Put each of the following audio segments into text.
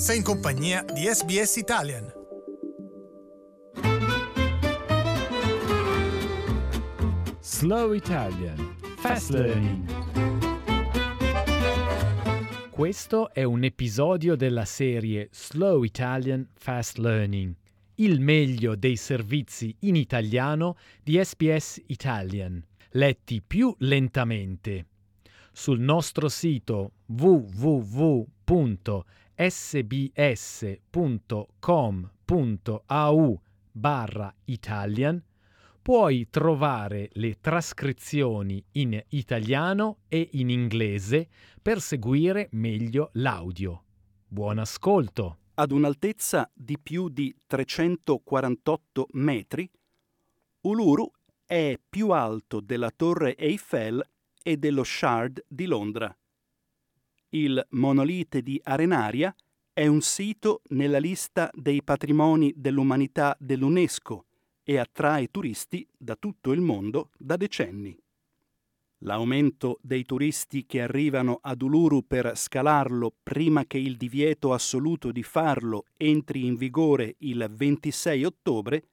Sei in compagnia di SBS Italian. Slow Italian Fast Learning. Questo è un episodio della serie Slow Italian Fast Learning, il meglio dei servizi in italiano di SBS Italian, letti più lentamente. Sul nostro sito www.sbs.com.au barra Italian puoi trovare le trascrizioni in italiano e in inglese per seguire meglio l'audio. Buon ascolto! Ad un'altezza di più di 348 metri, Uluru è più alto della torre Eiffel e dello Shard di Londra. Il monolite di Arenaria è un sito nella lista dei patrimoni dell'umanità dell'UNESCO e attrae turisti da tutto il mondo da decenni. L'aumento dei turisti che arrivano ad Uluru per scalarlo prima che il divieto assoluto di farlo entri in vigore il 26 ottobre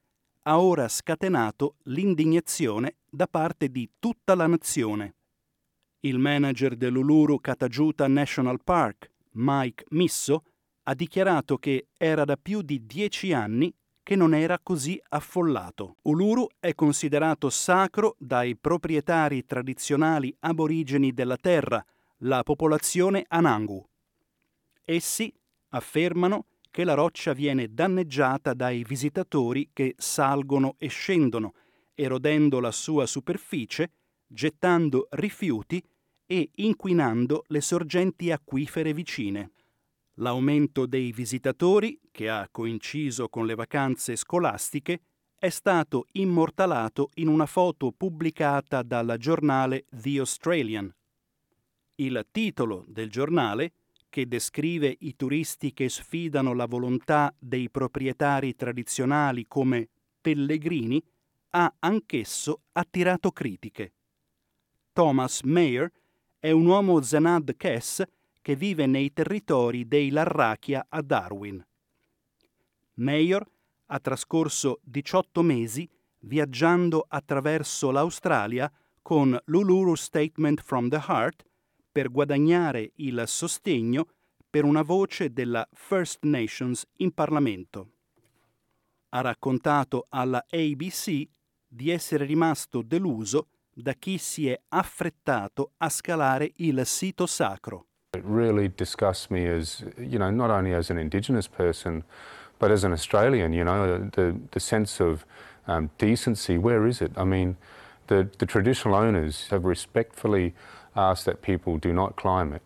ha ora scatenato l'indignazione da parte di tutta la nazione. Il manager dell'Uluru Katajuta National Park, Mike Misso, ha dichiarato che era da più di dieci anni che non era così affollato. Uluru è considerato sacro dai proprietari tradizionali aborigeni della terra, la popolazione Anangu. Essi affermano che la roccia viene danneggiata dai visitatori che salgono e scendono, erodendo la sua superficie, gettando rifiuti e inquinando le sorgenti acquifere vicine. L'aumento dei visitatori, che ha coinciso con le vacanze scolastiche, è stato immortalato in una foto pubblicata dal giornale The Australian. Il titolo del giornale, che descrive i turisti che sfidano la volontà dei proprietari tradizionali come pellegrini, ha anch'esso attirato critiche. Thomas Mayer è un uomo Zanad Kess che vive nei territori dei Larrakia a Darwin. Mayor ha trascorso 18 mesi viaggiando attraverso l'Australia con l'Uluru Statement from the Heart per guadagnare il sostegno per una voce della First Nations in Parlamento. Ha raccontato alla ABC di essere rimasto deluso da chi si è affrettato a scalare il sito sacro. It really disgusts me as, you know, not only as an Indigenous person, but as an Australian, you know, the, the sense of um, decency, where is it? I mean, the, the traditional owners have respectfully asked that people do not climb it.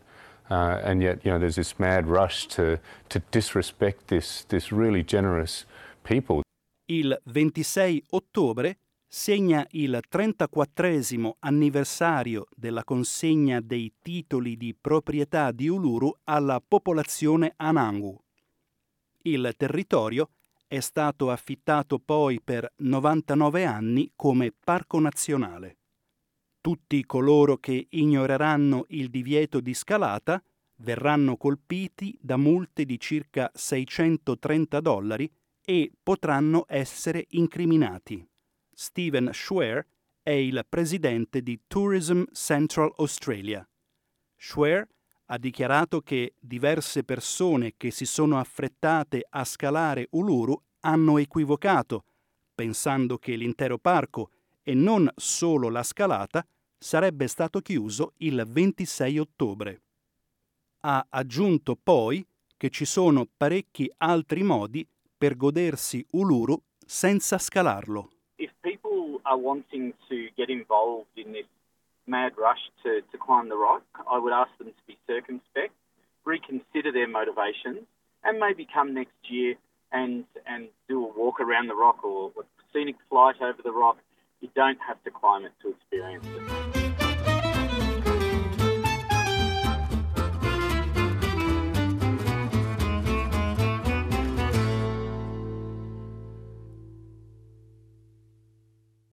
Uh, and yet, you know, there's this mad rush to, to disrespect this, this really generous people. Il 26 ottobre segna il 34 anniversario della consegna dei titoli di proprietà di Uluru alla popolazione Anangu. Il territorio è stato affittato poi per 99 anni come parco nazionale. Tutti coloro che ignoreranno il divieto di scalata verranno colpiti da multe di circa 630 dollari e potranno essere incriminati. Steven Schwer è il presidente di Tourism Central Australia. Schwer ha dichiarato che diverse persone che si sono affrettate a scalare Uluru hanno equivocato, pensando che l'intero parco e non solo la scalata sarebbe stato chiuso il 26 ottobre. Ha aggiunto poi che ci sono parecchi altri modi per godersi Uluru senza scalarlo. Are wanting to get involved in this mad rush to, to climb the rock, I would ask them to be circumspect, reconsider their motivations, and maybe come next year and and do a walk around the rock or a scenic flight over the rock. You don't have to climb it to experience it.